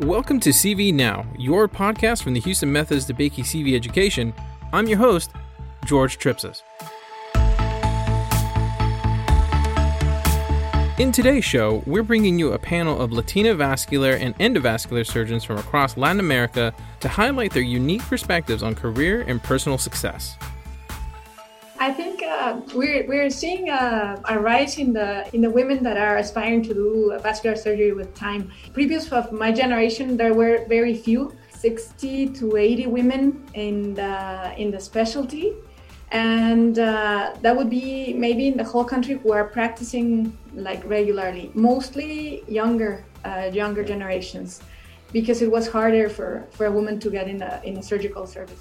Welcome to CV Now, your podcast from the Houston Methodist DeBakey CV Education. I'm your host, George Tripsis. In today's show, we're bringing you a panel of Latina vascular and endovascular surgeons from across Latin America to highlight their unique perspectives on career and personal success. Uh, we're, we're seeing a, a, rise in the in the women that are aspiring to do vascular surgery with time. Previous of my generation, there were very few, 60 to 80 women in the in the specialty, and uh, that would be maybe in the whole country who are practicing like regularly. Mostly younger uh, younger generations, because it was harder for, for a woman to get in a in a surgical service.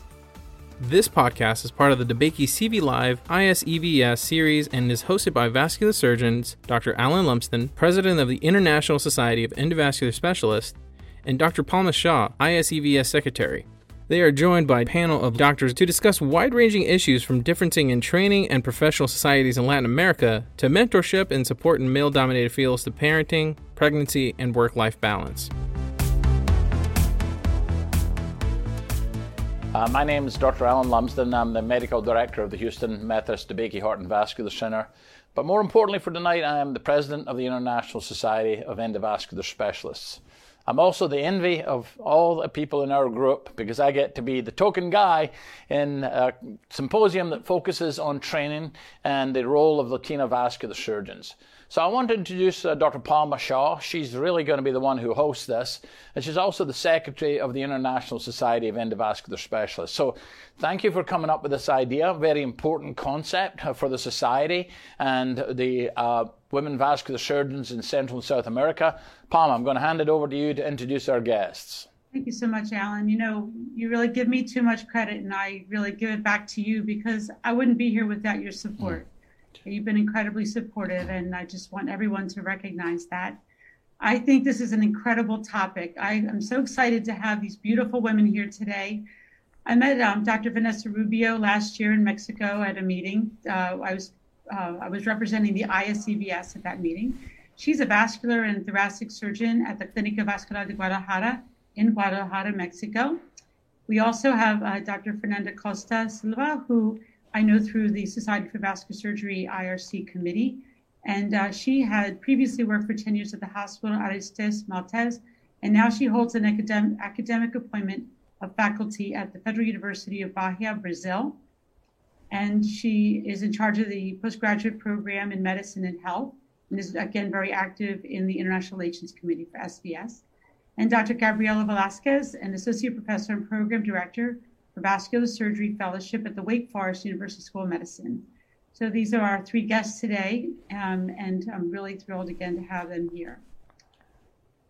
This podcast is part of the DeBakey CV Live ISEVS series and is hosted by vascular surgeons Dr. Alan Lumsden, president of the International Society of Endovascular Specialists, and Dr. Palma Shaw, ISEVS secretary. They are joined by a panel of doctors to discuss wide ranging issues from differencing in training and professional societies in Latin America to mentorship and support in male dominated fields to parenting, pregnancy, and work life balance. Uh, my name is Dr. Alan Lumsden. I'm the medical director of the Houston Methodist DeBakey Heart and Vascular Center. But more importantly for tonight, I am the president of the International Society of Endovascular Specialists. I'm also the envy of all the people in our group because I get to be the token guy in a symposium that focuses on training and the role of Latina vascular surgeons. So I want to introduce uh, Dr. Palma Shaw. She's really going to be the one who hosts this. And she's also the secretary of the International Society of Endovascular Specialists. So thank you for coming up with this idea. Very important concept uh, for the society and the uh, women vascular surgeons in Central and South America. Palma, I'm going to hand it over to you to introduce our guests. Thank you so much, Alan. You know, you really give me too much credit, and I really give it back to you because I wouldn't be here without your support. Mm. You've been incredibly supportive, and I just want everyone to recognize that. I think this is an incredible topic. I am so excited to have these beautiful women here today. I met um, Dr. Vanessa Rubio last year in Mexico at a meeting. Uh, I was uh, I was representing the ISEVS at that meeting. She's a vascular and thoracic surgeon at the Clínica Vascular de Guadalajara in Guadalajara, Mexico. We also have uh, Dr. Fernanda Costa Silva, who I know through the Society for Vascular Surgery IRC committee. And uh, she had previously worked for 10 years at the hospital Aristides Maltez, and now she holds an academic, academic appointment of faculty at the Federal University of Bahia, Brazil. And she is in charge of the postgraduate program in medicine and health, and is again very active in the International Relations Committee for SVS. And Dr. Gabriela Velazquez, an associate professor and program director for Vascular Surgery Fellowship at the Wake Forest University School of Medicine. So these are our three guests today, um, and I'm really thrilled again to have them here.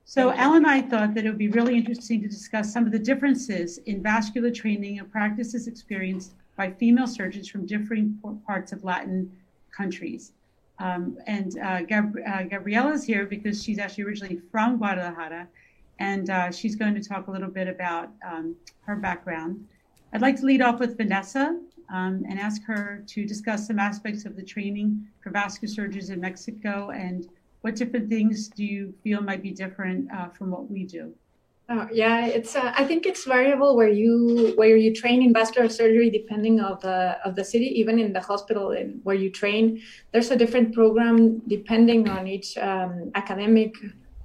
So Alan and I thought that it would be really interesting to discuss some of the differences in vascular training and practices experienced by female surgeons from different parts of Latin countries. Um, and uh, Gab- uh, Gabriela is here because she's actually originally from Guadalajara, and uh, she's going to talk a little bit about um, her background. I'd like to lead off with Vanessa um, and ask her to discuss some aspects of the training for vascular surgeons in Mexico and what different things do you feel might be different uh, from what we do? Oh, yeah, it's. Uh, I think it's variable where you where you train in vascular surgery depending of the of the city. Even in the hospital in where you train, there's a different program depending on each um, academic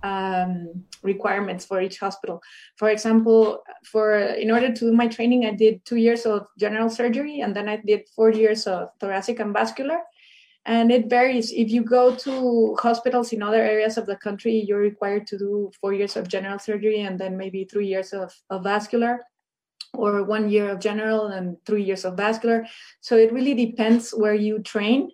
um, requirements for each hospital. For example, for in order to do my training, I did two years of general surgery, and then I did four years of thoracic and vascular. And it varies. If you go to hospitals in other areas of the country, you're required to do four years of general surgery and then maybe three years of, of vascular, or one year of general and three years of vascular. So it really depends where you train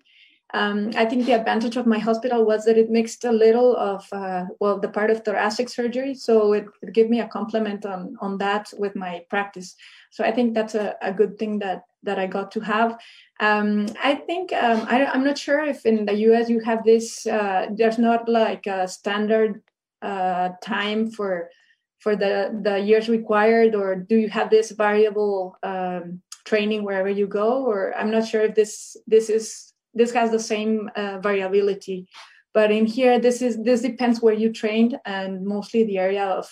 um, I think the advantage of my hospital was that it mixed a little of, uh, well, the part of thoracic surgery. So it, it gave me a complement on, on that with my practice. So I think that's a, a good thing that, that I got to have. Um, I think, um, I, am not sure if in the US you have this, uh, there's not like a standard uh, time for for the, the years required, or do you have this variable um, training wherever you go? Or I'm not sure if this this is this has the same uh, variability but in here this is this depends where you trained and mostly the area of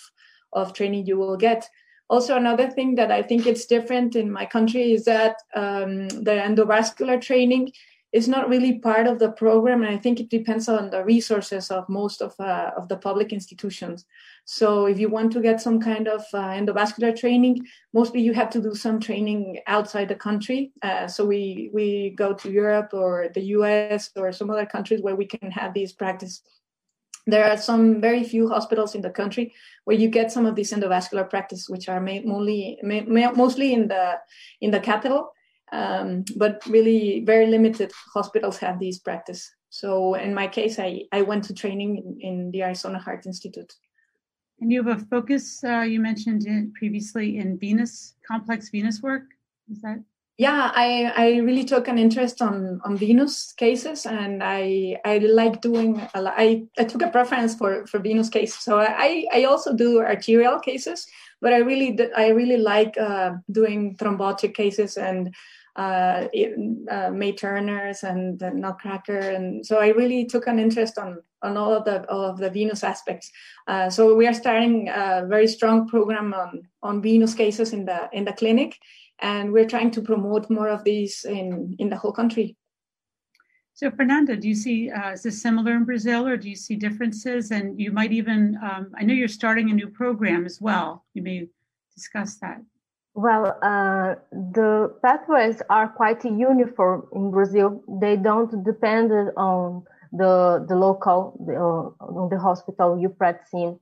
of training you will get. Also, another thing that I think it's different in my country is that um, the endovascular training is not really part of the program, and I think it depends on the resources of most of uh, of the public institutions. So, if you want to get some kind of uh, endovascular training, mostly you have to do some training outside the country. Uh, so, we we go to Europe or the U.S. or some other countries where we can have these practice. There are some very few hospitals in the country where you get some of these endovascular practice, which are mostly mostly in the in the capital um, but really very limited hospitals have these practice. So in my case, I, I went to training in, in the Arizona Heart Institute. And you have a focus, uh, you mentioned previously in venous, complex venous work. Is that? Yeah, I, I really took an interest on, on venous cases and I I like doing, a lot, I, I took a preference for, for venous cases. So I, I also do arterial cases, but I really, I really like uh, doing thrombotic cases and uh, uh, May-Thurners and Nutcracker, and so I really took an interest on on all of the all of the venous aspects. Uh, so we are starting a very strong program on on venous cases in the in the clinic, and we're trying to promote more of these in in the whole country. So, Fernanda, do you see uh, is this similar in Brazil, or do you see differences? And you might even um, I know you're starting a new program as well. You may discuss that. Well, uh, the pathways are quite uniform in Brazil. They don't depend on the the local the, uh, on the hospital you practice in,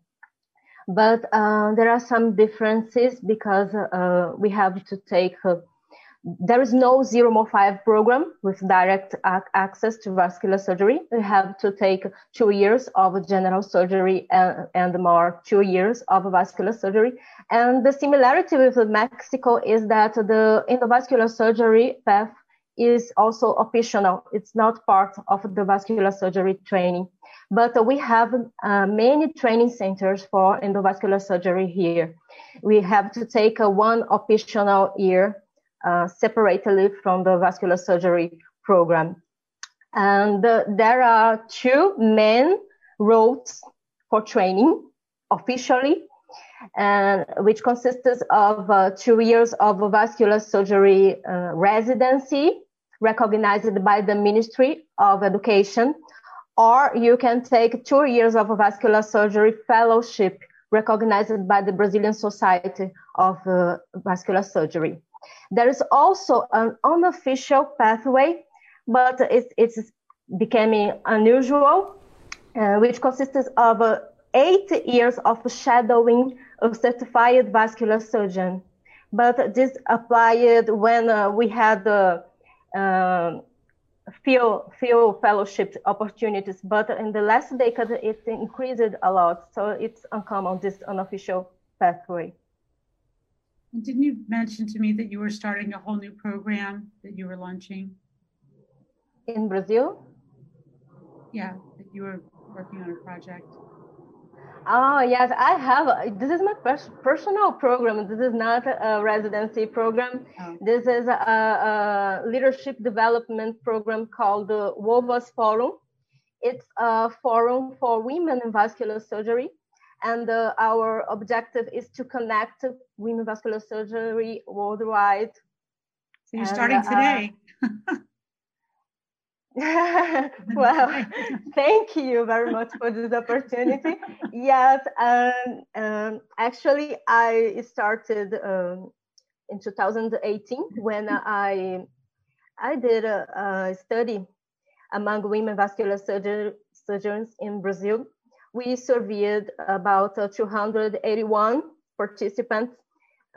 but uh, there are some differences because uh, we have to take there is no 0-5 program with direct ac- access to vascular surgery. You have to take two years of general surgery and, and more two years of vascular surgery. And the similarity with Mexico is that the endovascular surgery path is also optional. It's not part of the vascular surgery training. But we have uh, many training centers for endovascular surgery here. We have to take a one optional year uh, separately from the vascular surgery program. And uh, there are two main routes for training officially, and which consists of uh, two years of vascular surgery uh, residency recognized by the Ministry of Education, or you can take two years of vascular surgery fellowship recognized by the Brazilian Society of uh, Vascular Surgery. There is also an unofficial pathway, but it's, it's becoming unusual, uh, which consists of uh, eight years of shadowing a certified vascular surgeon. But this applied when uh, we had the uh, few few fellowship opportunities, but in the last decade it increased a lot. So it's uncommon this unofficial pathway. Didn't you mention to me that you were starting a whole new program that you were launching? In Brazil? Yeah, that you were working on a project. Oh, yes, I have. This is my pers- personal program. This is not a residency program. Oh. This is a, a, leadership development program called the WOVAS Forum. It's a forum for women in vascular surgery and uh, our objective is to connect women vascular surgery worldwide. So you're and, starting uh, today. well, thank you very much for this opportunity. yes, um, um, actually, I started um, in 2018 when I I did a, a study among women vascular surgery, surgeons in Brazil we surveyed about uh, 281 participants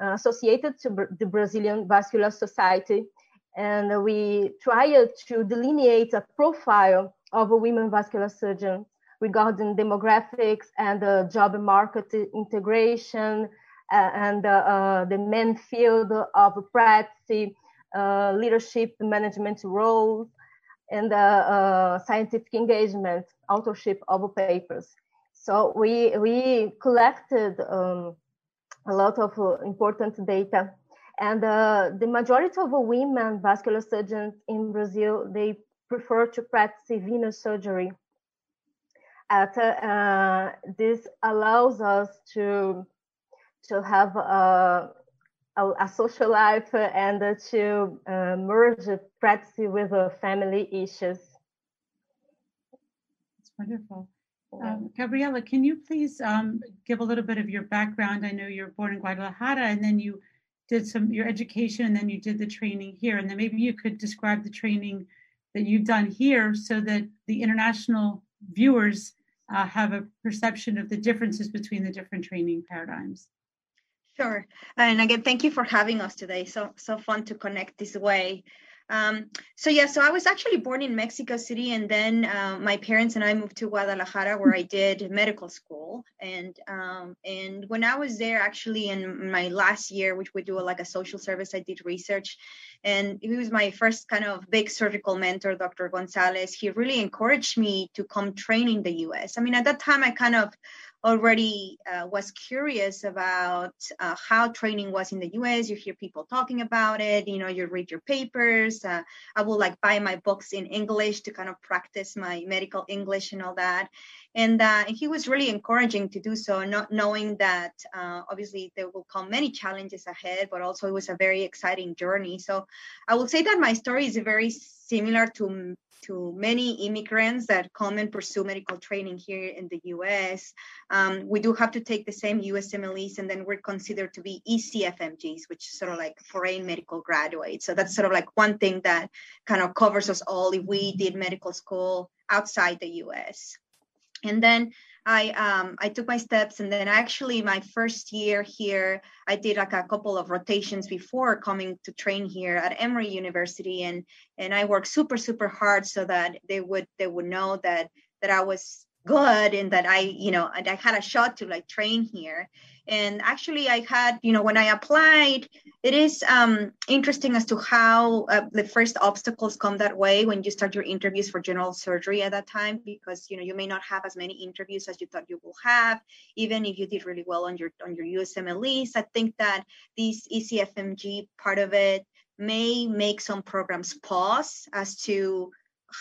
uh, associated to the Brazilian Vascular Society. And we tried to delineate a profile of a women vascular surgeon regarding demographics and uh, job market integration uh, and uh, the main field of practice, uh, leadership management roles, and scientific engagement, authorship of papers. So we we collected um, a lot of uh, important data, and uh, the majority of women vascular surgeons in Brazil they prefer to practice venous surgery. At, uh, this allows us to to have a, a, a social life and to uh, merge practice with family issues. It's wonderful. Um, Gabriela, can you please um, give a little bit of your background? I know you're born in Guadalajara and then you did some your education and then you did the training here. And then maybe you could describe the training that you've done here so that the international viewers uh, have a perception of the differences between the different training paradigms. Sure. And again, thank you for having us today. So so fun to connect this way. Um, so yeah, so I was actually born in Mexico City, and then uh, my parents and I moved to Guadalajara, where I did medical school. And um, and when I was there, actually in my last year, which we do like a social service, I did research, and he was my first kind of big surgical mentor, Dr. Gonzalez. He really encouraged me to come train in the U.S. I mean, at that time, I kind of already uh, was curious about uh, how training was in the US. You hear people talking about it, you know, you read your papers. Uh, I will like buy my books in English to kind of practice my medical English and all that. And, uh, he was really encouraging to do so, not knowing that uh, obviously there will come many challenges ahead, but also it was a very exciting journey. So I will say that my story is very similar to to many immigrants that come and pursue medical training here in the US. Um, we do have to take the same USMLEs and then we're considered to be ECFMGs, which is sort of like foreign medical graduates. So that's sort of like one thing that kind of covers us all if we did medical school outside the US. And then I um, I took my steps, and then actually my first year here, I did like a couple of rotations before coming to train here at Emory University, and and I worked super super hard so that they would they would know that that I was good and that I you know I had a shot to like train here and actually i had you know when i applied it is um, interesting as to how uh, the first obstacles come that way when you start your interviews for general surgery at that time because you know you may not have as many interviews as you thought you will have even if you did really well on your on your usmles i think that this ecfmg part of it may make some programs pause as to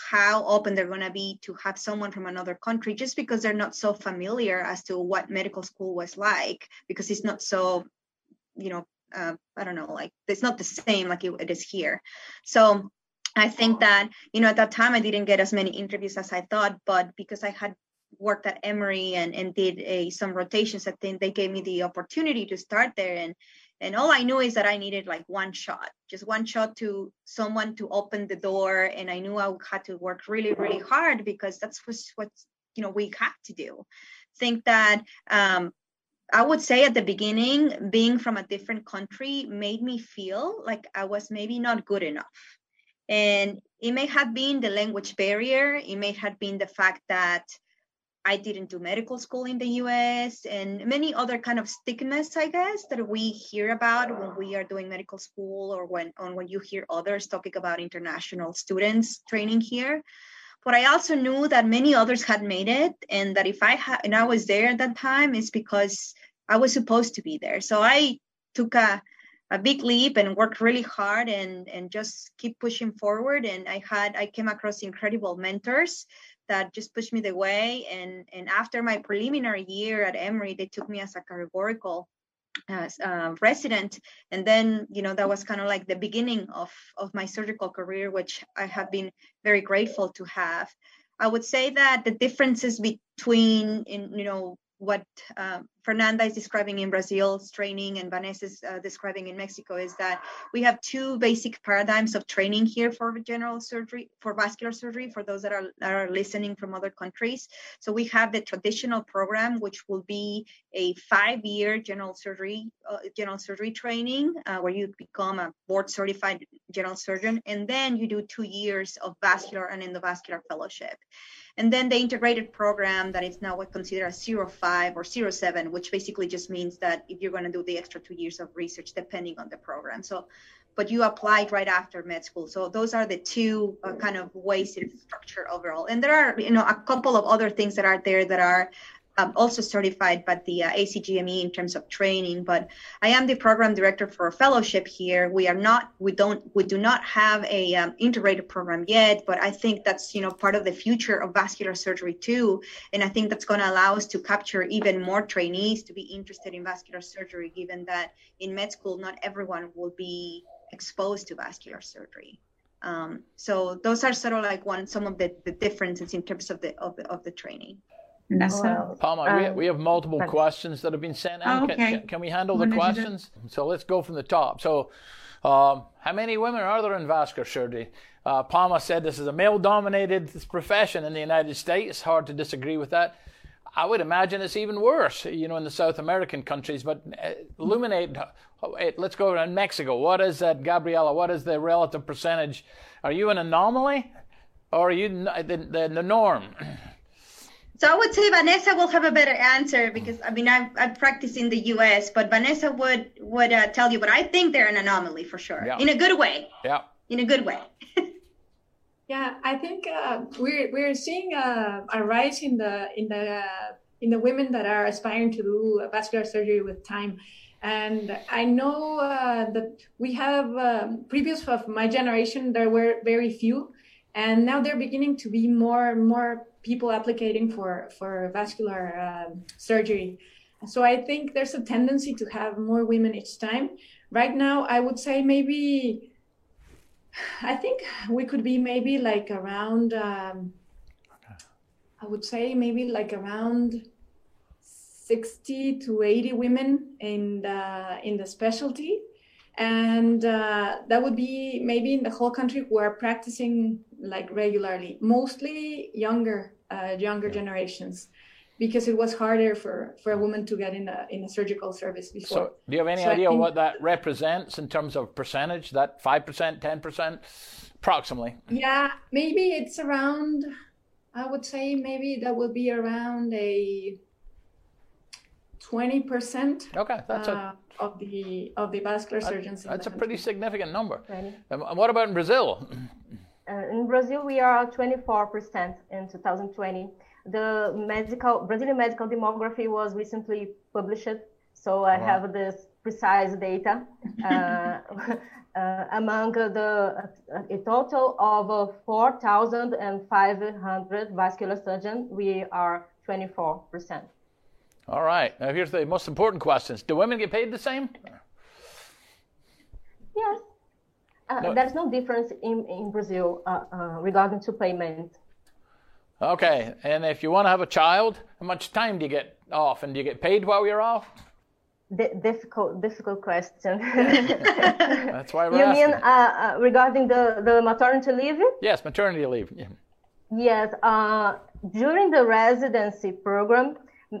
how open they're going to be to have someone from another country just because they're not so familiar as to what medical school was like because it's not so you know uh, i don't know like it's not the same like it, it is here. So i think that you know at that time i didn't get as many interviews as i thought but because i had worked at emory and, and did a, some rotations i think they gave me the opportunity to start there and and all i knew is that i needed like one shot just one shot to someone to open the door and i knew i had to work really really hard because that's what you know we have to do. Think that um, i would say at the beginning being from a different country made me feel like i was maybe not good enough. And it may have been the language barrier it may have been the fact that I didn't do medical school in the US and many other kind of stigmas, I guess, that we hear about when we are doing medical school or when on when you hear others talking about international students training here. But I also knew that many others had made it and that if I had and I was there at that time, it's because I was supposed to be there. So I took a a big leap and worked really hard and and just keep pushing forward and i had i came across incredible mentors that just pushed me the way. And, and after my preliminary year at Emory, they took me as a categorical as uh, resident and then you know that was kind of like the beginning of of my surgical career which i have been very grateful to have i would say that the differences between in you know what uh, Fernanda is describing in Brazil's training and Vanessa is uh, describing in Mexico is that we have two basic paradigms of training here for general surgery, for vascular surgery, for those that are, that are listening from other countries. So we have the traditional program, which will be a five-year general surgery, uh, general surgery training, uh, where you become a board-certified general surgeon, and then you do two years of vascular and endovascular fellowship. And then the integrated program that is now what considered a 05 or 07, which basically just means that if you're going to do the extra two years of research, depending on the program. So, but you applied right after med school. So those are the two uh, kind of ways it's structured overall. And there are, you know, a couple of other things that are there that are I'm also certified by the uh, ACGME in terms of training, but I am the program director for a fellowship here. We are not, we don't, we do not have a um, integrated program yet, but I think that's you know part of the future of vascular surgery too, and I think that's going to allow us to capture even more trainees to be interested in vascular surgery, given that in med school not everyone will be exposed to vascular surgery. Um, so those are sort of like one some of the, the differences in terms of the of the, of the training. Vanessa? Palma, Um, we, we have multiple but- questions that have been sent out. Oh, Can- okay. Can, can we handle the Wanna do that? questions? So let's go from the top. So, um, how many women are there in vascular surgery? Uh, Palma said this is a male dominated profession in the United States. It's Hard to disagree with that. I would imagine it's even worse, you know, in the South American countries. But uh, illuminate, eh, let's go around Mexico. What is that, Gabriela? What is the relative percentage? Are you an anomaly or are you the, the, the norm? So I would say Vanessa will have a better answer because I mean I've, I've practiced in the U.S., but Vanessa would would uh, tell you. But I think they're an anomaly for sure, Yeah. in a good way. Yeah. In a good way. Yeah, I think uh, we're we're seeing uh, a rise in the in the uh, in the women that are aspiring to do vascular surgery with time, and I know uh, that we have um, previous of my generation there were very few, and now they're beginning to be more more people applying for for vascular um, surgery. So I think there's a tendency to have more women each time. Right now, I would say maybe I think we could be maybe like around, um, I would say maybe like around 60 to 80 women in the, in the specialty. And uh, that would be maybe in the whole country who are practicing like regularly, mostly younger, uh, younger generations, because it was harder for, for a woman to get in a, in a surgical service before. So, do you have any So idea think- what that represents in terms of percentage? That five percent, ten percent, approximately. Yeah, maybe it's around, I would say maybe that would be around a 20% Okay, that's a uh, of the of the vascular surgeons. in that's the a pretty significant number. Twenty. Um, and what about in Brazil? Uh, in Brazil, we are 24% in 2020. The medical Brazilian medical demography was recently published, so I have this precise data. Uh, uh, among the a total of uh, 4,500 vascular surgeons, we are 24%. All right. Now here's the most important questions. Do women get paid the same? Yes. Uh, No. There's no difference in, in Brazil uh, uh, regarding to payment. Okay. And if you want to have a child, how much time do you get off? And do you get paid while you're off? D- difficult, difficult question. That's why we're you asking. mean uh, uh, regarding the, the maternity leave? yes, maternity leave. Yeah. Yes. Uh, during the residency program,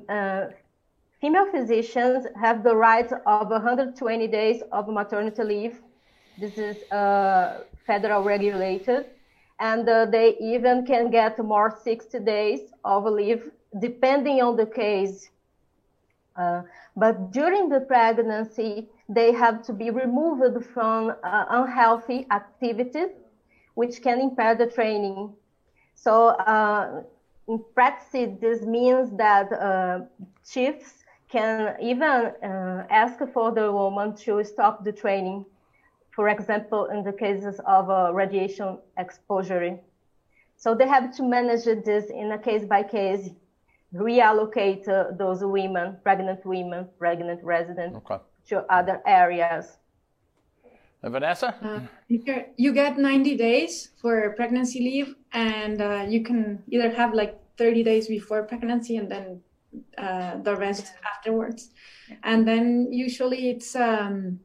uh, female physicians have the right of 120 days of maternity leave. This is uh, federal regulated. And uh, they even can get more 60 days of leave depending on the case. Uh, but during the pregnancy, they have to be removed from uh, unhealthy activities, which can impair the training. So, uh, in practice, this means that uh, chiefs can even uh, ask for the woman to stop the training. For example, in the cases of uh, radiation exposure. So they have to manage this in a case by case, reallocate uh, those women, pregnant women, pregnant residents, Okay. to other areas. And Vanessa? Uh, you get- 90 days for pregnancy leave, and uh, you can either have like 30 days before pregnancy and then uh, the rest afterwards. And then usually it's um,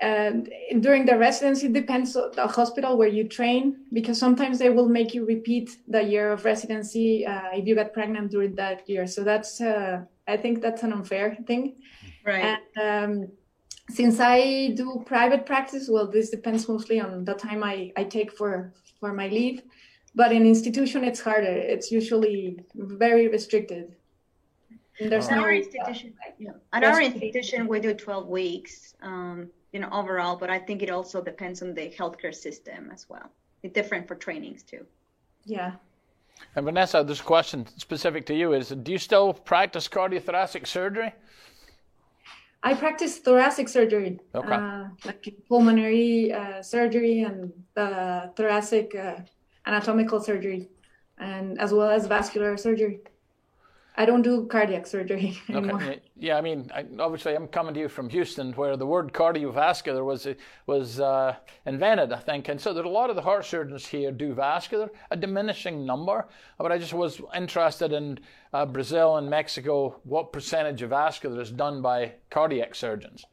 and during the residency it depends on the hospital where you train because sometimes they will make you repeat the year of residency uh, if you get pregnant during that year. So that's uh, I think that's an unfair thing. Right. And um, since I do private practice, well, this depends mostly on the time I, I take for for my leave. But in institution, it's harder. It's usually very restricted. And There's At no our institution, yeah. At our institution, we do 12 weeks, um, you know, overall, but I think it also depends on the healthcare system as well. It's different for trainings too. yeah. And Vanessa, this question specific to you is: Do you still practice cardiothoracic surgery? I practice thoracic surgery, okay. uh, like pulmonary uh, surgery and the thoracic uh, anatomical surgery, and as well as vascular surgery. I don't do cardiac surgery anymore. Okay. Yeah, I mean, I, obviously, I'm coming to you from Houston, where the word cardiovascular was was uh, invented, I think, and so there are a lot of the heart surgeons here do vascular, a diminishing number. But I just was interested in uh, Brazil and Mexico, what percentage of vascular is done by cardiac surgeons?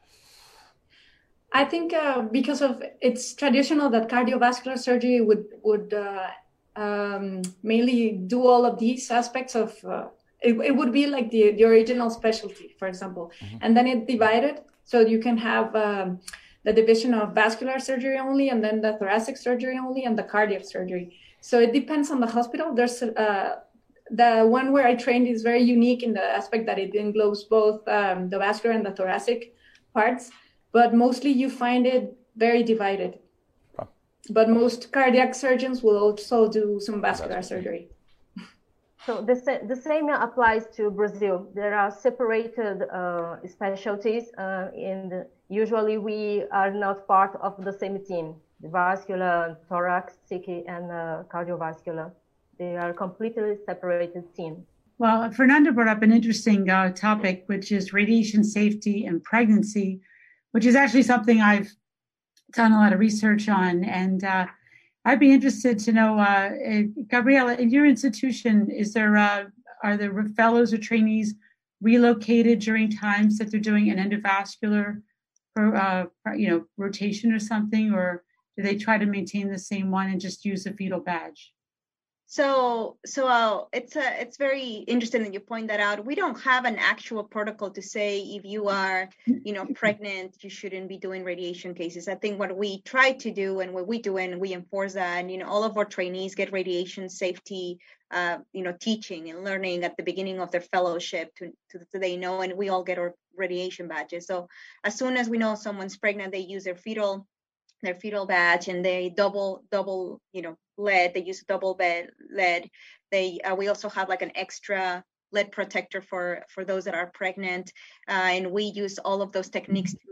I think uh, because of it's traditional that cardiovascular surgery would would uh, um, mainly do all of these aspects of uh, it, it would be like the, the original specialty, for example. Mm-hmm. And then it divided. So you can have um, the division of vascular surgery only, and then the thoracic surgery only, and the cardiac surgery. So it depends on the hospital. There's uh, the one where I trained is very unique in the aspect that it englobes both um, the vascular and the thoracic parts, but mostly you find it very divided. But most cardiac surgeons will also do some vascular surgery. So the, the same applies to Brazil. There are separated uh, specialties, uh, and usually we are not part of the same team. The vascular, thoracic, and uh, cardiovascular. They are completely separated teams. Well, Fernando brought up an interesting uh, topic, which is radiation safety and pregnancy, which is actually something I've done a lot of research on. And uh, I'd be interested to know, uh, eh, Gabriela, in your institution, is there uh, are there fellows or trainees relocated during times that they're doing an endovascular, uh, you know, rotation or something, or do they try to maintain the same one and just use a fetal badge? So, so uh, it's a, it's very interesting that you point that out. We don't have an actual protocol to say if you are, you know, pregnant, you shouldn't be doing radiation cases. I think what we try to do and what we do and we enforce that, and you know, all of our trainees get radiation safety, uh, you know, teaching and learning at the beginning of their fellowship to, to, to they know, and we all get our radiation badges. So as soon as we know someone's pregnant, they use their fetal their fetal badge and they double double you know lead they use double bed lead. They uh, we also have like an extra lead protector for for those that are pregnant uh, and we use all of those techniques to decrease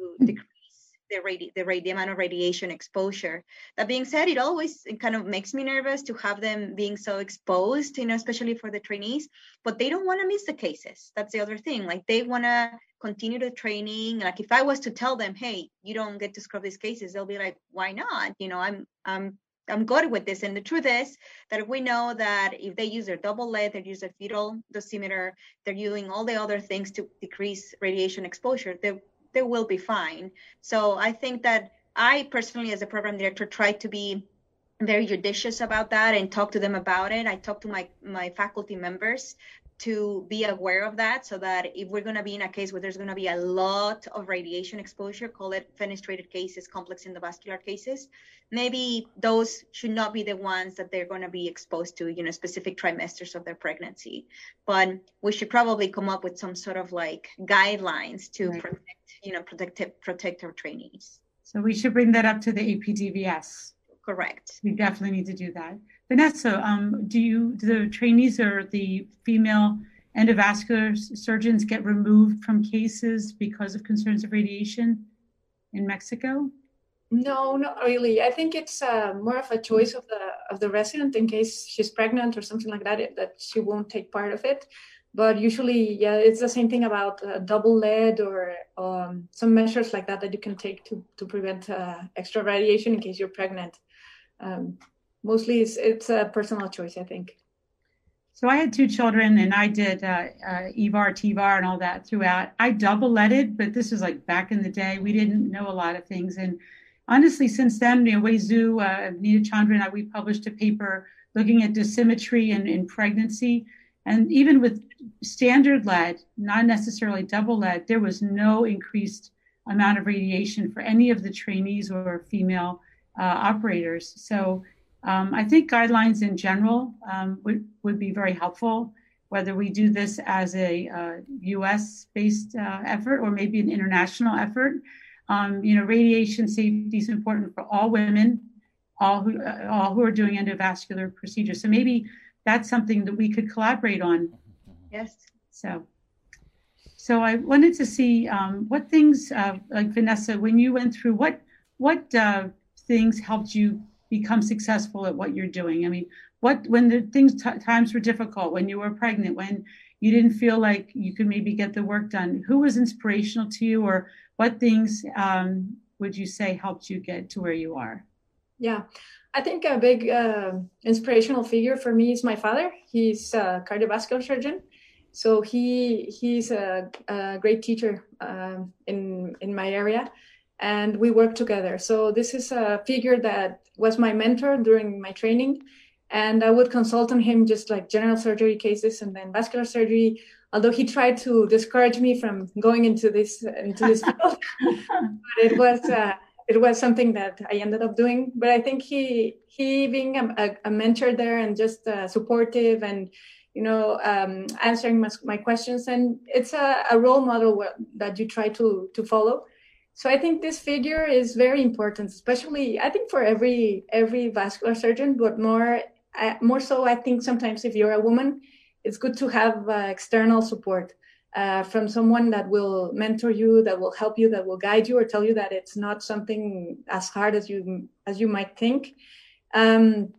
the radi- the, radi- the amount of radiation exposure. That being said, it always it kind of makes me nervous to have them being so exposed, you know, especially for the trainees. But they don't want to miss the cases. That's the other thing. Like they want to continue the training. Like if I was to tell them, hey, you don't get to scrub these cases, they'll be like, why not? You know, I'm I'm I'm good with this. And the truth is that we know that if they use their double lead, they use their fetal dosimeter, they're using all the other things to decrease radiation exposure, they they will be fine. So I think that I personally, as a program director, try to be very judicious about that and talk to them about it. I talk to my my faculty members to be aware of that so that if we're going to be in a case where there's going to be a lot of radiation exposure, call it fenestrated cases, complex endovascular cases, maybe those should not be the ones that they're going to be exposed to, you know, specific trimesters of their pregnancy. But we should probably come up with some sort of like guidelines to right. protect, you know, protect, protect our trainees. So we should bring that up to the APDVS. Correct. We definitely need to do that. Vanessa, um, do you do the trainees or the female endovascular surgeons get removed from cases because of concerns of radiation in Mexico? No, not really. I think it's uh, more of a choice of the of the resident in case she's pregnant or something like that. It, that she won't take part of it. But usually, yeah, it's the same thing about uh, double lead or um, some measures like that that you can take to to prevent uh, extra radiation in case you're pregnant. Um, mostly it's, it's a personal choice, I think. So I had two children and I did uh, uh, EVAR, TVAR, and all that throughout. I double leaded, but this was like back in the day. We didn't know a lot of things. And honestly, since then, you know, Wei Zhu, uh, Nita Chandra, and I, we published a paper looking at dosimetry and in pregnancy. And even with standard lead, not necessarily double lead, there was no increased amount of radiation for any of the trainees or female uh, operators. So um, I think guidelines in general um, would, would be very helpful, whether we do this as a uh, US based uh, effort or maybe an international effort. Um, you know, radiation safety is important for all women, all who, uh, all who are doing endovascular procedures. So maybe that's something that we could collaborate on. Yes. So, so I wanted to see um, what things, uh, like Vanessa, when you went through, what what uh, things helped you become successful at what you're doing? I mean, what when the things t- times were difficult, when you were pregnant, when you didn't feel like you could maybe get the work done, who was inspirational to you, or what things um, would you say helped you get to where you are? Yeah, I think a big uh, inspirational figure for me is my father. He's a cardiovascular surgeon, so he he's a, a great teacher uh, in in my area, and we work together. So this is a figure that was my mentor during my training, and I would consult on him just like general surgery cases and then vascular surgery. Although he tried to discourage me from going into this into this field, but it was. Uh, it was something that I ended up doing. But I think he he being a, a mentor there and just uh, supportive and you know um, answering my, my, questions and it's a, a role model that you try to to follow. So I think this figure is very important, especially I think for every every vascular surgeon, but more uh, more so I think sometimes if you're a woman, it's good to have uh, external support uh, from someone that will mentor you, that will help you, that will guide you, or tell you that it's not something as hard as you as you might think. Um,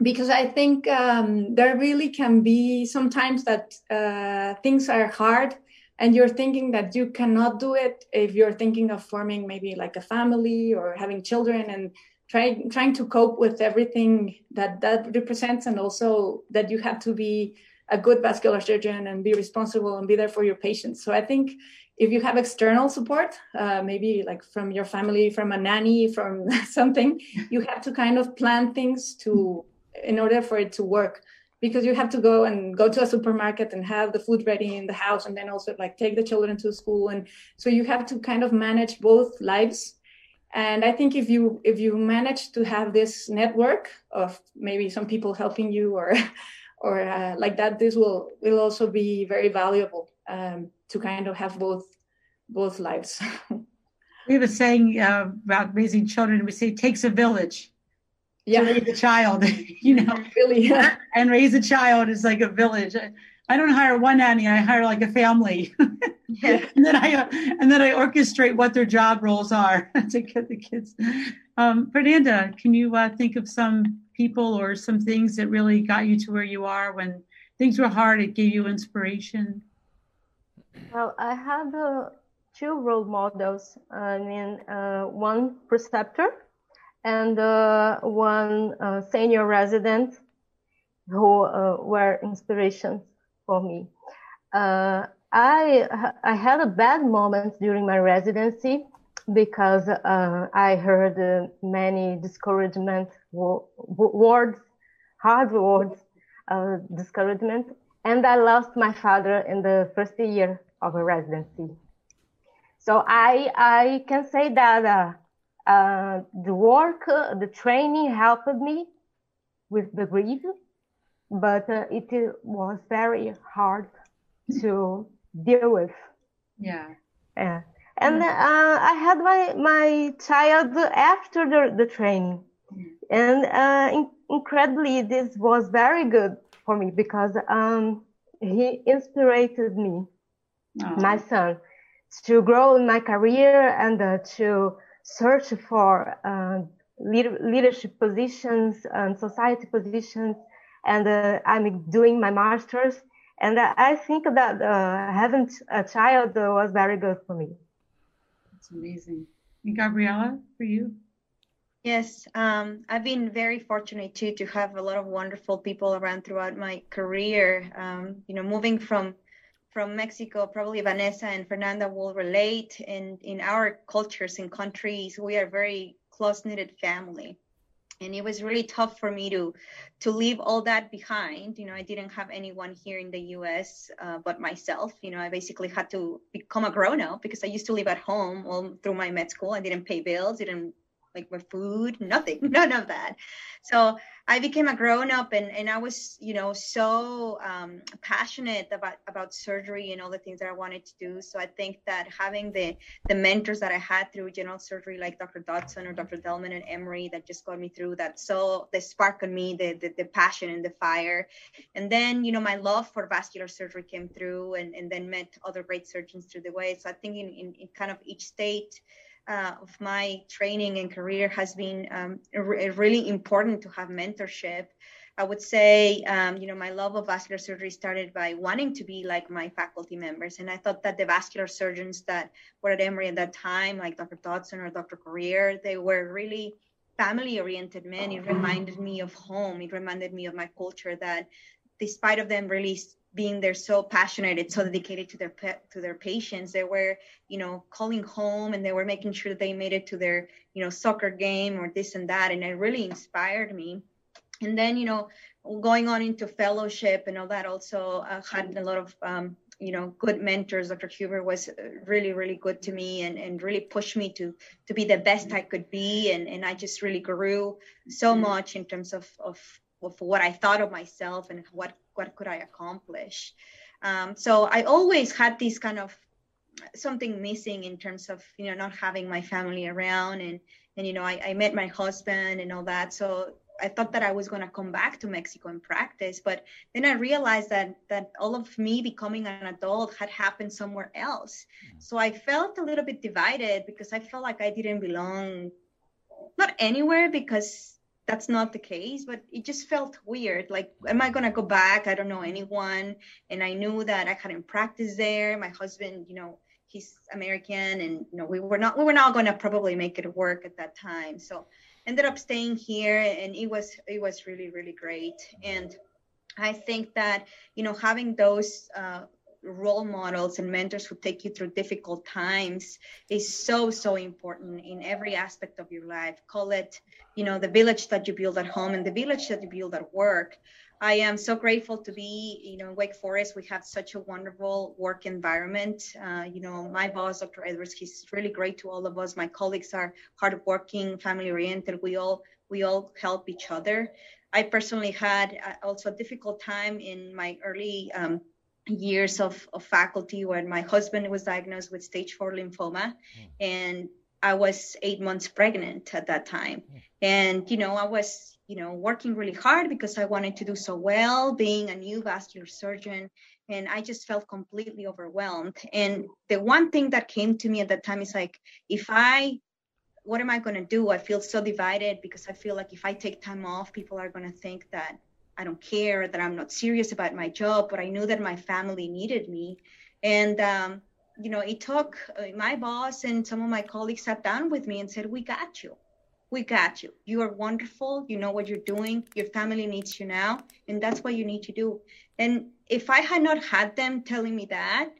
because I think um, there really can be sometimes that uh, things are hard, and you're thinking that you cannot do it if you're thinking of forming maybe like a family or having children and trying trying to cope with everything that that represents, and also that you have to be a good vascular surgeon and be responsible and be there for your patients. So I think if you have external support, uh, maybe like from your family, from a nanny, from something, you have to kind of plan things to in order for it to work because you have to go and go to a supermarket and have the food ready in the house and then also like take the children to school. And so you have to kind of manage both lives. And i think if you if you manage to have this network of maybe some people helping you or or uh, like that this will will also be very valuable um, to kind of have both both lives. We a saying uh, about raising children we say it takes a village yeah. to raise a child you know really yeah. and raise a child is like a village I don't hire one nanny. I hire like a family, yeah. and then I uh, and then I orchestrate what their job roles are to get the kids. Um, Fernanda, can you uh, think of some people or some things that really got you to where you are when things were hard? It gave you inspiration. Well, I have uh, two role models. I mean, uh, one preceptor and uh, one uh, senior resident who were inspirations for me. Uh, I I had a bad moment during my residency because uh, I heard uh, many discouragement wo- words, hard words, uh, discouragement, and I lost my father in the first year of a residency. So I I can say that uh, uh, the work, the training helped me with the grief but uh, it was very hard to deal with. Yeah. Yeah. And uh, I had my, my child after the, the training. And uh, in, incredibly, this was very good for me because um, he inspired me, oh. my son, to grow in my career and uh, to search for uh, leadership positions and society positions and uh, I'm doing my master's. And I think that uh, having a child was very good for me. That's amazing. And Gabriela, for you? Yes, um, I've been very fortunate too to have a lot of wonderful people around throughout my career. Um, you know, moving from from Mexico, probably Vanessa and Fernanda will relate. And in our cultures and countries, we are very close knitted family. And it was really tough for me to to leave all that behind. You know i didn't have anyone here in the us uh, but myself. You know i basically had to become a grown up because i used to live at home all through my med school. I didn't pay bills didn't like my food, nothing, none of that. So I became a grown up and, and I was, you know, so um, passionate about, about surgery and all the things that I wanted to do. So I think that having the, the mentors that I had through general surgery, like Dr. Dodson or Dr. Delman and Emory that just got me through that. So the spark on me, the, the, the passion and the fire. And then, you know, my love for vascular surgery came through and, and then met other great surgeons through the way. So I think in, in, in kind of each state, uh, of my training and career has been um, re- really important to have mentorship. I would say, um, you know, my love of vascular surgery started by wanting to be like my faculty members. And I thought that the vascular surgeons that were at Emory at that time, like Dr. Dodson or Dr. Corrier, they were really family oriented men. It reminded me of home. It reminded me of my culture that despite of them really being there so passionate and so dedicated to their to their patients. They were you know calling home and they were making sure they made it to their you know soccer game or this and that and it really inspired me. And then you know going on into fellowship and all that also uh, had a lot of um, you know good mentors. Dr huber was really really good to me and, and really pushed me to to be the best i could be and, and i just really grew so much in terms of of of what I thought of myself and what what could I accomplish. Um, so I always had this kind of something missing in terms of you know not having my family around and and you know I, I met my husband and all that. So I thought that I was going to come back to Mexico and practice, but then I realized that that all of me becoming an adult had happened somewhere else. So I felt a little bit divided because I felt like I didn't belong not anywhere because that's not the case but it just felt weird. Like am i going to go back? I don't know anyone. And i knew that i hadn't practiced there. My husband you know he's american and you know we were not we were not going to probably make it work at that time. So ended up staying here and it was it was really really great. And i think that you know having those uh, role models and mentors who take you through difficult times is so so important in every aspect of your life. Call it you know the village that you build at home and the village that you build at work. I am so grateful to be you know in wake forest. We have such a wonderful work environment. Uh, you know my boss dr edwards he's really great to all of us. My colleagues are hardworking family oriented we all we all help each other. I personally had uh, also a difficult time in my early um, years of, of faculty when my husband was diagnosed with stage four lymphoma mm. and I was eight months pregnant at that time. Mm. And, you know, I was, you know, working really hard because I wanted to do so well, being a new vascular surgeon. And I just felt completely overwhelmed. And the one thing that came to me at that time is like, if I, what am I going to do? I feel so divided because I feel like if I take time off, people are going to think that I don't care, that I'm not serious about my job, but I knew that my family needed me. And, um, you know, it took uh, my boss and some of my colleagues sat down with me and said, We got you. We got you. You are wonderful. You know what you're doing. Your family needs you now. And that's what you need to do. And if I had not had them telling me that,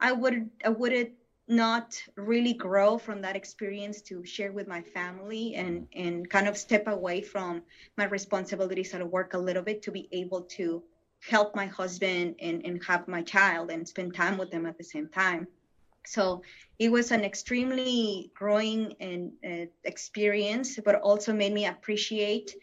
I would I would have not really grow from that experience to share with my family and and kind of step away from my responsibilities at work a little bit to be able to help my husband and, and have my child and spend time with them at the same time. So it was an extremely growing and uh, experience but also made me appreciate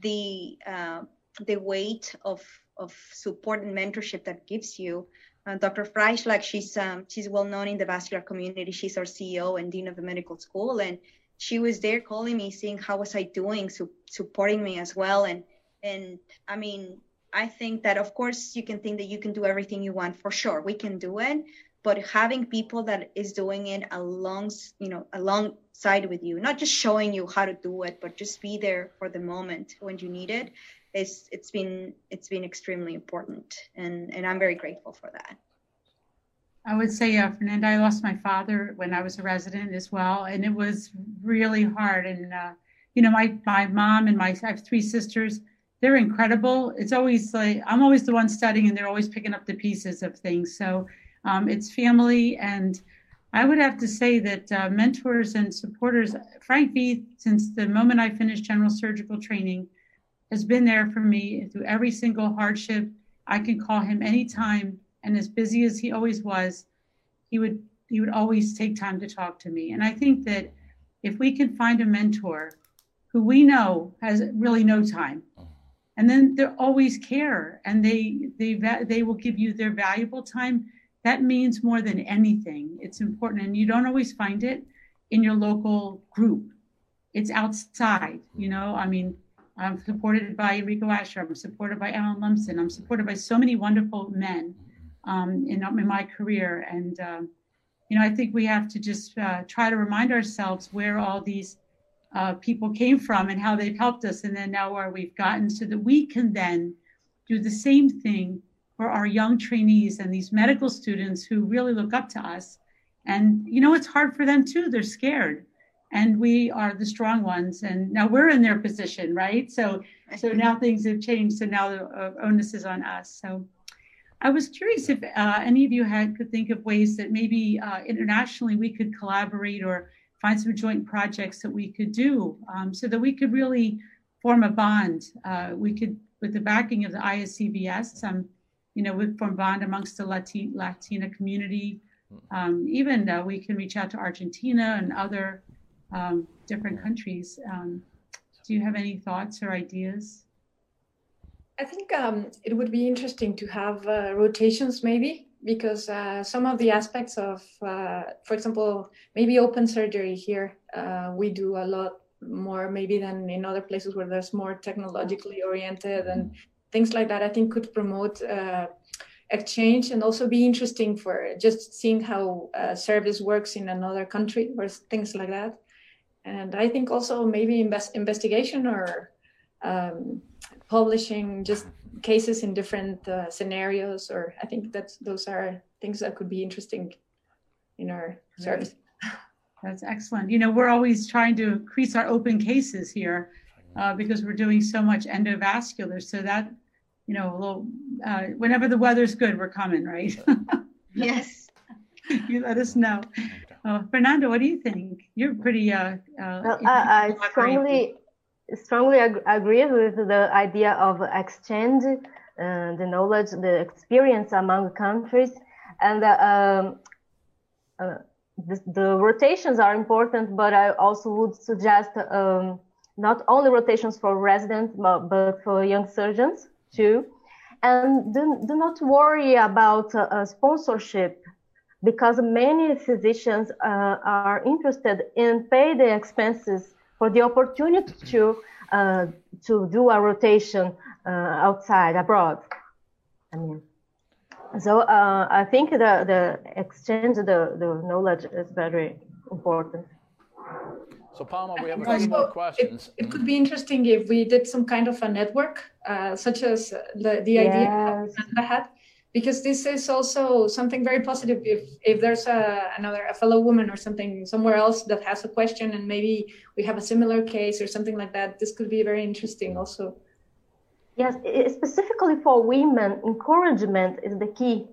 the uh, the weight of of support and mentorship that gives you uh, Dr. Freischlag, she's um, she's well known in the vascular community. She's our CEO and dean of the medical school, and she was there calling me, seeing how was I doing, su- supporting me as well. And and I mean, I think that of course you can think that you can do everything you want. For sure, we can do it, but having people that is doing it along, you know, alongside with you, not just showing you how to do it, but just be there for the moment when you need it it's it's been it's been extremely important and and i'm very grateful for that. I would say uh, fernanda i lost my father when i was a resident as well and it was really hard and uh, you know my my mom and my i have three sisters. They're incredible. It's always like i'm always the one studying and they're always picking up the pieces of things. So um, it's family and I would have to say that uh, mentors and supporters, Frank Veith, since the moment I finished general surgical training, has been there for me through every single hardship. I can call him anytime, and as busy as he always was, he would he would always take time to talk to me. And I think that if we can find a mentor who we know has really no time, and then they always care and they they they will give you their valuable time that means more than anything it's important and you don't always find it in your local group it's outside you know i mean i'm supported by Enrico Ascher i'm supported by alan lumsden i'm supported by so many wonderful men um, in, in my career and um, you know i think we have to just uh, try to remind ourselves where all these uh, people came from and how they've helped us, and then now where we've gotten, so that we can then do the same thing for our young trainees and these medical students who really look up to us. And you know, it's hard for them too. They're scared, and we are the strong ones. And now we're in their position, right? So, so now things have changed. So now the uh, onus is on us. So. I was curious if uh, any of you had could think of ways that maybe uh, internationally we could collaborate or find some joint projects that we could do um, so that we could really form a bond. Uh, we could, with the backing of the ISEVS, um, you know, we form bond amongst the Latin, Latina community. Um, even uh, we can reach out to Argentina and other um, different countries. Um, do you have any thoughts or ideas? I think um, it would be interesting to have uh, rotations, maybe because uh, some of the aspects of, uh, for example, maybe open surgery here, uh, we do a lot more maybe than in other places where there's more technologically oriented and things like that. I think could promote uh, exchange and also be interesting for just seeing how uh, service works in another country or things like that. And I think also maybe invest investigation or um, publishing just cases in different uh, scenarios or i think that those are things that could be interesting in our service. That's excellent. You know we're always trying to increase our open cases here uh, because we're doing so much endovascular. So that you know a little uh, whenever the weather's good we're coming right? Yes. You let us know uh, fernanda what do you think you're pretty uh, uh well, I, I strongly strongly ag- agree with the idea of exchange, uh, the knowledge, the experience among countries, and um, uh, the, the, rotations are important. But I also would suggest um, not only rotations for residents, but, but, for young surgeons too. And do, do not worry about uh, sponsorship because many physicians uh, are interested in pay the expenses for the opportunity to uh, to do a rotation uh, outside abroad. I mean, so uh, I think the the exchange the the knowledge is very important. So Palma, we have a few more questions. It, it, could be interesting if we did some kind of a network, uh, such as the, the yes. idea I had because this is also something very positive. If if there's a another a fellow woman or something somewhere else that has a question and maybe we have a similar case or something like that this could be very interesting also. Yes specifically for women encouragement is the key.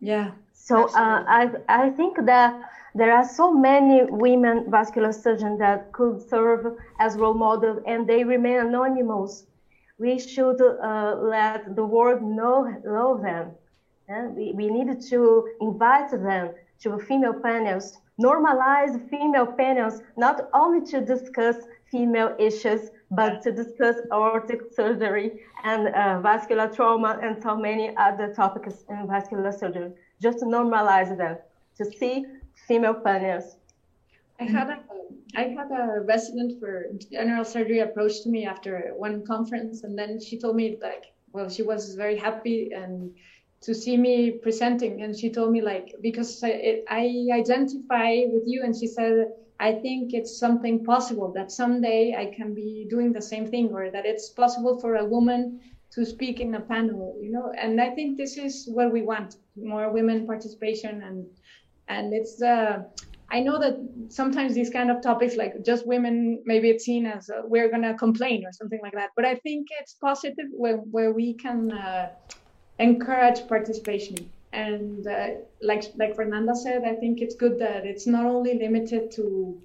Yeah. So uh, i i think that there are so many women vascular surgeons that could serve as role models and they remain anonymous. We should uh, let the world know know them and we, we need to invite them to female panels, normalize female panels, not only to discuss female issues, but to discuss aortic surgery and uh, vascular trauma and so many other topics in vascular surgery. Just to normalize them, to see female panels. I had a I had a resident for general surgery approach to me after one conference, and then she told me like, well, she was very happy and to see me presenting. And she told me like because I, I, identify with you and she said i think it's something possible that someday i can be doing the same thing or that it's possible for a woman to speak in a panel you know? And i think this is what we want more women participation. And and it's uh I know that sometimes these kind of topics, like just women, maybe it's seen as uh, we're gonna complain or something like that. But I think it's positive where where we can uh, encourage participation. And uh, like like Fernanda said, I think it's good that it's not only limited to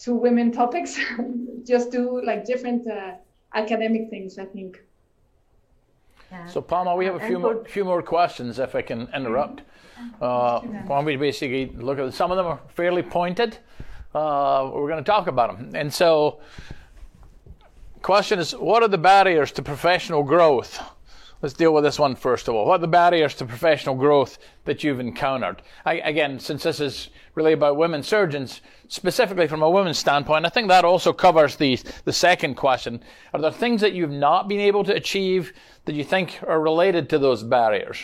to women topics, just do like different uh, academic things. I think. Yeah. So Palma, we have a few more, few more questions, if I can interrupt. Uh, when we basically look at some of them are fairly pointed, uh, we're going to talk about them. And so, question is, what are the barriers to professional growth? Let's deal with this one first of all. What are the barriers to professional growth that you've encountered? I, again, since this is really about women surgeons, specifically from a women's standpoint, I think that also covers the, the second question. Are there things that you've not been able to achieve that you think are related to those barriers?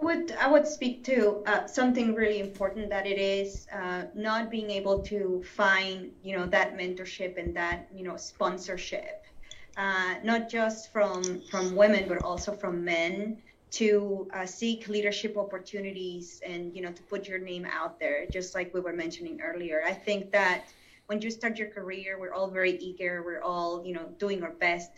I would I would speak to uh, something really important that it is uh, not being able to find you know that mentorship and that you know sponsorship uh, not just from from women but also from men to uh, seek leadership opportunities and you know to put your name out there just like we were mentioning earlier. I think that when you start your career we're all very eager. We're all you know doing our best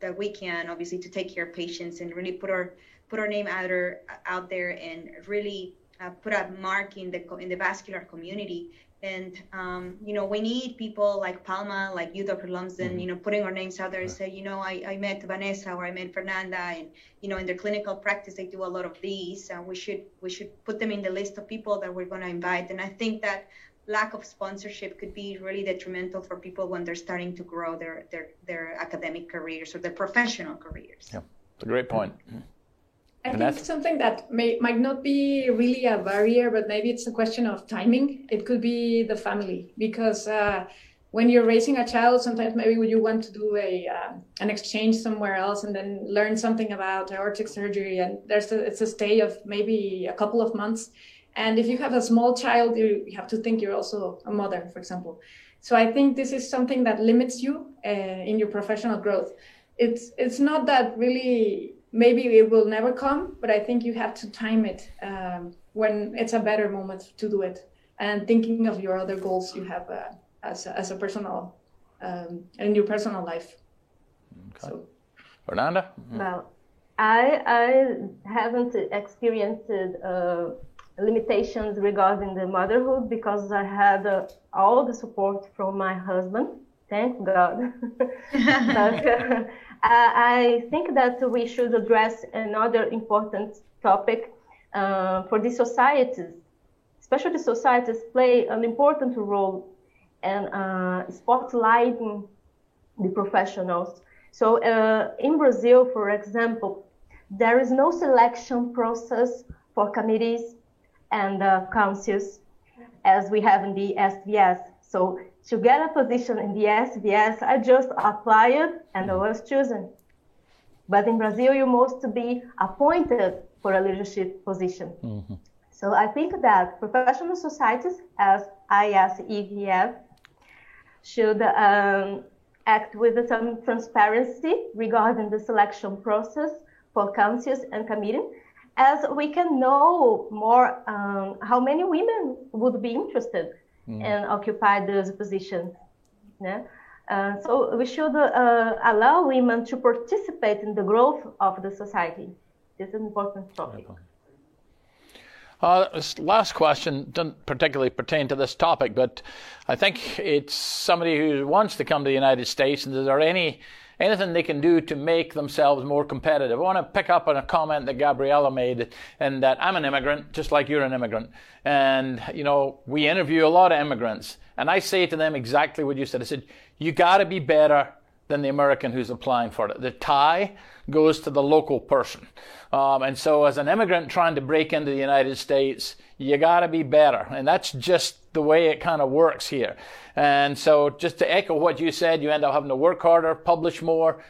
that we can obviously to take care of patients and really put our put our name out there out there and really uh, put a mark in the in the vascular community and um, you know, we need people like Palma, like you, Dr. Lumsden, mm-hmm. you know, putting our names out there and say, you know, I, I met Vanessa or I met Fernanda, and you know, in their clinical practice, they do a lot of these. And we should we should put them in the list of people that we're going to invite. And I think that lack of sponsorship could be really detrimental for people when they're starting to grow their their their academic careers or their professional careers. Yeah, it's a great point. Mm-hmm. I think something that may might not be really a barrier, but maybe it's a question of timing. It could be the family because uh, when you're raising a child, sometimes maybe you want to do a uh, an exchange somewhere else and then learn something about aortic surgery, and there's a, it's a stay of maybe a couple of months. And if you have a small child, you, you have to think you're also a mother, for example. So I think this is something that limits you uh, in your professional growth. It's it's not that really maybe it will never come, but I think you have to time it um, when it's a better moment to do it, and thinking of your other goals you have uh, as a, as a personal um, in your personal life. Okay. So, Fernanda. Well, I I haven't experienced uh, limitations regarding the motherhood because I had uh, all the support from my husband. Thank God. but, uh, I think that we should address another important topic uh, for the societies, especially the societies play an important role in uh, spotlighting the professionals. So uh, in Brazil, for example, there is no selection process for committees and uh, councils as we have in the SVS. So to get a position in the SVS, I just applied and I was chosen. But in Brazil, you must be appointed for a leadership position. Mm-hmm. So I think that professional societies, as ISEVS, should um, act with some transparency regarding the selection process for councils and committees, as we can know more um, how many women would be interested mm. and occupy those positions. Yeah? Uh, so we should uh, allow women to participate in the growth of the society. This is an important topic. Uh, this last question doesn't particularly pertain to this topic, but I think it's somebody who wants to come to the United States, and is there any anything they can do to make themselves more competitive. I want to pick up on a comment that Gabriela made, and that I'm an immigrant, just like you're an immigrant. And, you know, we interview a lot of immigrants, and I say to them exactly what you said. I said, you got to be better than the American who's applying for it. The tie goes to the local person. Um, and so, as an immigrant trying to break into the United States, you got to be better. And that's just the way it kind of works here. And so, just to echo what you said, you end up having to work harder, publish more,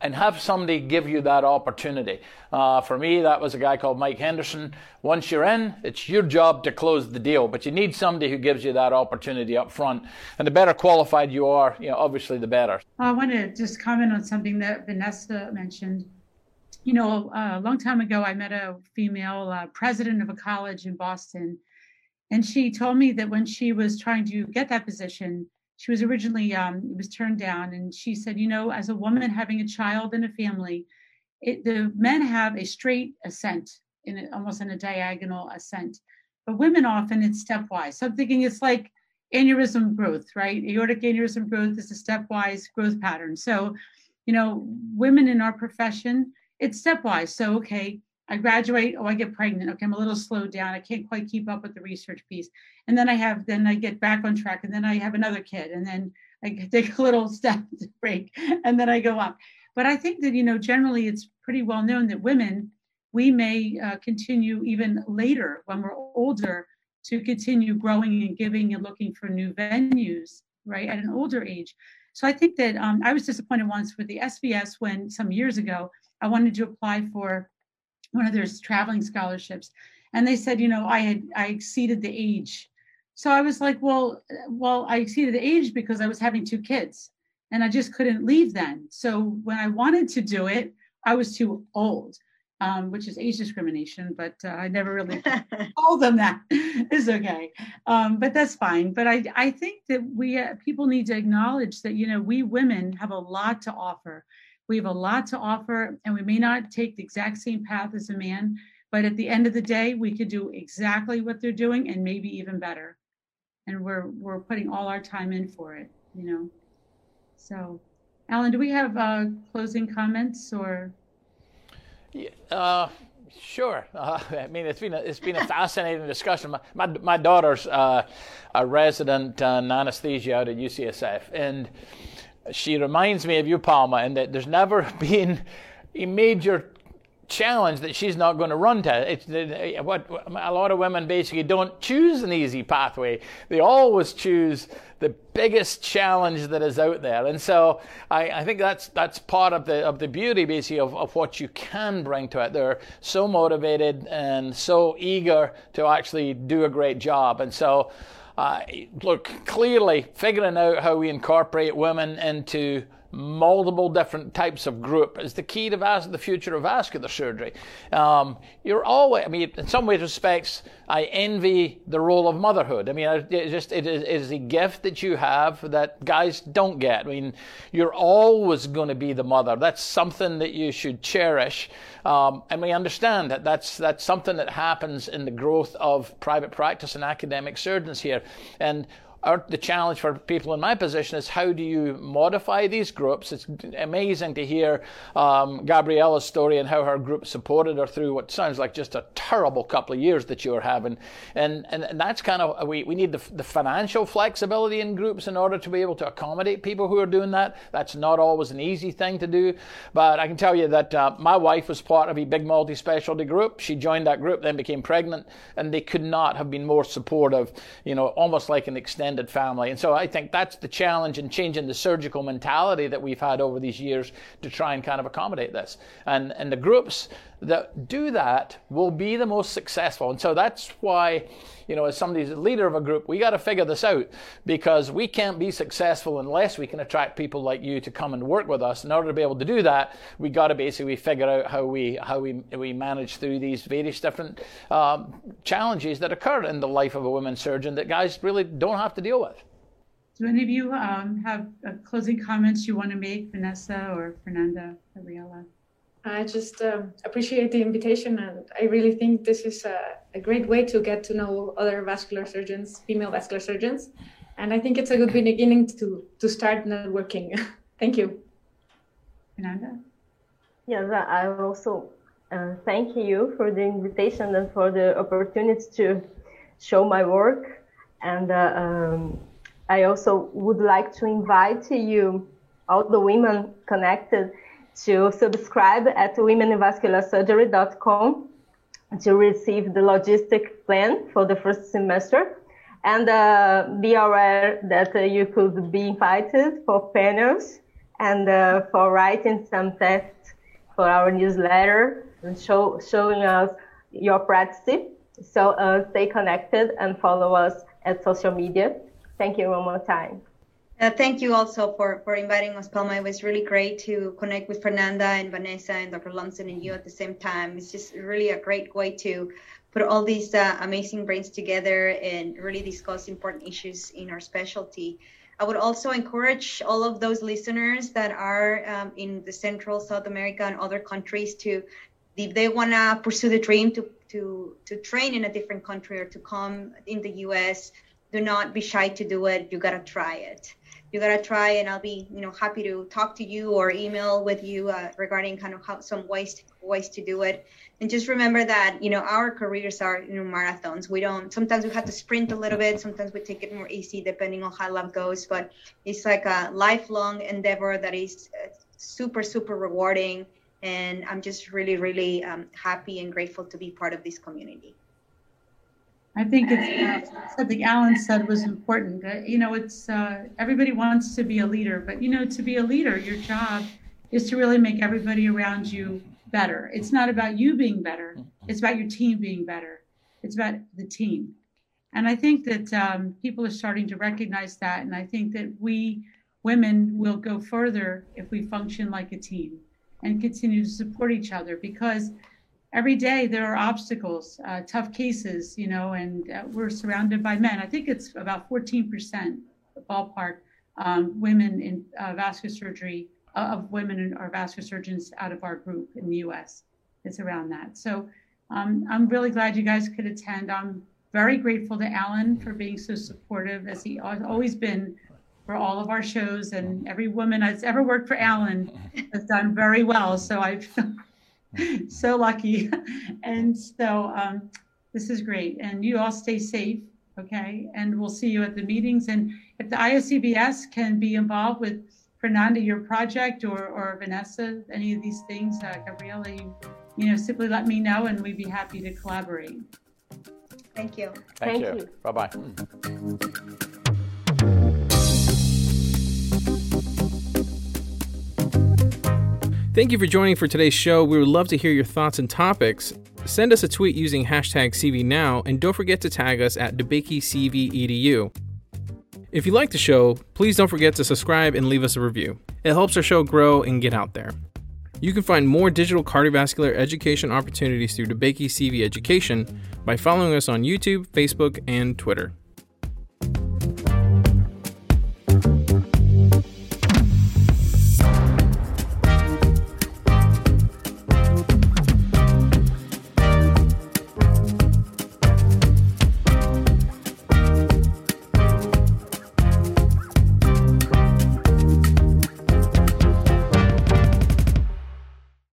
and have somebody give you that opportunity. Uh, for me, that was a guy called Mike Henderson. Once you're in, it's your job to close the deal, but you need somebody who gives you that opportunity up front. And the better qualified you are, you know, obviously the better. I want to just comment on something that Vanessa mentioned. You know, a long time ago, I met a female uh, president of a college in Boston, and she told me that when she was trying to get that position, she was originally um, was turned down, and she said, you know, as a woman having a child and a family, it, the men have a straight ascent in a, almost in a diagonal ascent, but women often it's stepwise. So I'm thinking it's like aneurysm growth, right? Aortic aneurysm growth is a stepwise growth pattern. So, you know, women in our profession, it's stepwise. So, okay, I graduate, oh, I get pregnant. Okay, I'm a little slowed down. I can't quite keep up with the research piece. And then I have, then I get back on track, and then I have another kid, and then I take a little step break, and then I go up. But I think that, you know, generally it's pretty well known that women, we may uh, continue even later when we're older to continue growing and giving and looking for new venues, right, at an older age. So I think that um, I was disappointed once with the SVS when some years ago I wanted to apply for one of their traveling scholarships, and they said, you know, I had I exceeded the age. So I was like, well, well, I exceeded the age because I was having two kids, and I just couldn't leave then. So when I wanted to do it, I was too old um, which is age discrimination, but uh, I never really told them that. it's okay, um, but that's fine. But I, I think that we uh, people need to acknowledge that you know we women have a lot to offer. We have a lot to offer, and we may not take the exact same path as a man, but at the end of the day, we could do exactly what they're doing and maybe even better. And we're we're putting all our time in for it, you know. So, Alan, do we have uh, closing comments or? Yeah, uh, sure. Uh, I mean, it's been a, it's been a fascinating discussion. My, my, my daughter's uh, a resident in anesthesia out at UCSF, and she reminds me of you, Palma, in that there's never been a major challenge that she's not going to run to. It's what a lot of women basically don't choose an easy pathway. They always choose the biggest challenge that is out there. And so I, I, think that's that's part of the of the beauty basically of, of what you can bring to it. They're so motivated and so eager to actually do a great job. And so uh, look, clearly figuring out how we incorporate women into multiple different types of group is the key to vas- the future of vascular surgery. Um, you're always, I mean, in some ways, respects, I envy the role of motherhood. I mean, it just it is, it is a gift that you have that guys don't get. I mean, you're always going to be the mother. That's something that you should cherish, um, and we understand that that's that's something that happens in the growth of private practice and academic surgeons here, and our, the challenge for people in my position is how do you modify these groups? It's amazing to hear um, Gabriela's story and how her group supported her through what sounds like just a terrible couple of years that you were having. And, and, and that's kind of, we, we need the, the financial flexibility in groups in order to be able to accommodate people who are doing that. That's not always an easy thing to do. But I can tell you that uh, my wife was part of a big multi specialty group. She joined that group, then became pregnant, and they could not have been more supportive, you know, almost like an extended family. And so I think that's the challenge in changing the surgical mentality that we've had over these years to try and kind of accommodate this. And, and the groups that do that will be the most successful. And so that's why, you know, as somebody's leader of a group, we got to figure this out because we can't be successful unless we can attract people like you to come and work with us. In order to be able to do that, we got to basically figure out how we how we we manage through these various different um, challenges that occur in the life of a women surgeon that guys really don't have to deal with. Do any of you um, have uh, closing comments you want to make, Vanessa or Fernanda, Gabriela? I just um, appreciate the invitation, and I really think this is a, a, great way to get to know other vascular surgeons, female vascular surgeons, and I think it's a good beginning to to start networking. Thank you. Fernanda? Yes, I also uh, thank you for the invitation and for the opportunity to show my work, and uh, um, I also would like to invite you, all the women connected to subscribe at womeninvascularsurgery.com to receive the logistic plan for the first semester and uh, be aware that uh, you could be invited for panels and uh, for writing some tests for our newsletter and show, showing us your practice. So uh, stay connected and follow us at social media. Thank you one more time. Uh, thank you also for, for inviting us, Palma. It was really great to connect with Fernanda and Vanessa and Dr. Lumsden and you at the same time. It's just really a great way to put all these uh, amazing brains together and really discuss important issues in our specialty. I would also encourage all of those listeners that are um, in the Central South America and other countries to, if they want to pursue the dream to, to, to train in a different country or to come in the US, do not be shy to do it. You got to try it. You gotta try, and I'll be you know happy to talk to you or email with you uh, regarding kind of how some ways to, ways to do it. And just remember that you know our careers are you know marathons. We don't sometimes we have to sprint a little bit. Sometimes we take it more easy depending on how life goes. But it's like a lifelong endeavor that is uh, super super rewarding. And I'm just really really um, happy and grateful to be part of this community. I think it's uh, something Alan said was important. You know, it's uh, everybody wants to be a leader, but you know, to be a leader, your job is to really make everybody around you better. It's not about you being better; it's about your team being better. It's about the team, and I think that um, people are starting to recognize that. And I think that we women will go further if we function like a team and continue to support each other because every day there are obstacles, uh, tough cases, you know, and uh, we're surrounded by men. I think it's about 14% ballpark um, women in uh, vascular surgery uh, of women are vascular surgeons out of our group in the U.S. It's around that. So um, I'm really glad you guys could attend. I'm very grateful to Alan for being so supportive, as he has always been for all of our shows, and every woman that's ever worked for Alan has done very well. So I feel so lucky. and so um, this is great. And you all stay safe, okay? And we'll see you at the meetings. And if the ISEVS can be involved with Fernanda, your project, or, or Vanessa, any of these things, uh, Gabriela, you, you know, simply let me know and we'd be happy to collaborate. Thank you. Thank, Thank you. you. Bye bye. Thank you for joining for today's show. We would love to hear your thoughts and topics. Send us a tweet using hashtag CVNow and don't forget to tag us at DeBakeyCVEDU. If you like the show, please don't forget to subscribe and leave us a review. It helps our show grow and get out there. You can find more digital cardiovascular education opportunities through DeBakey CV Education by following us on YouTube, Facebook, and Twitter.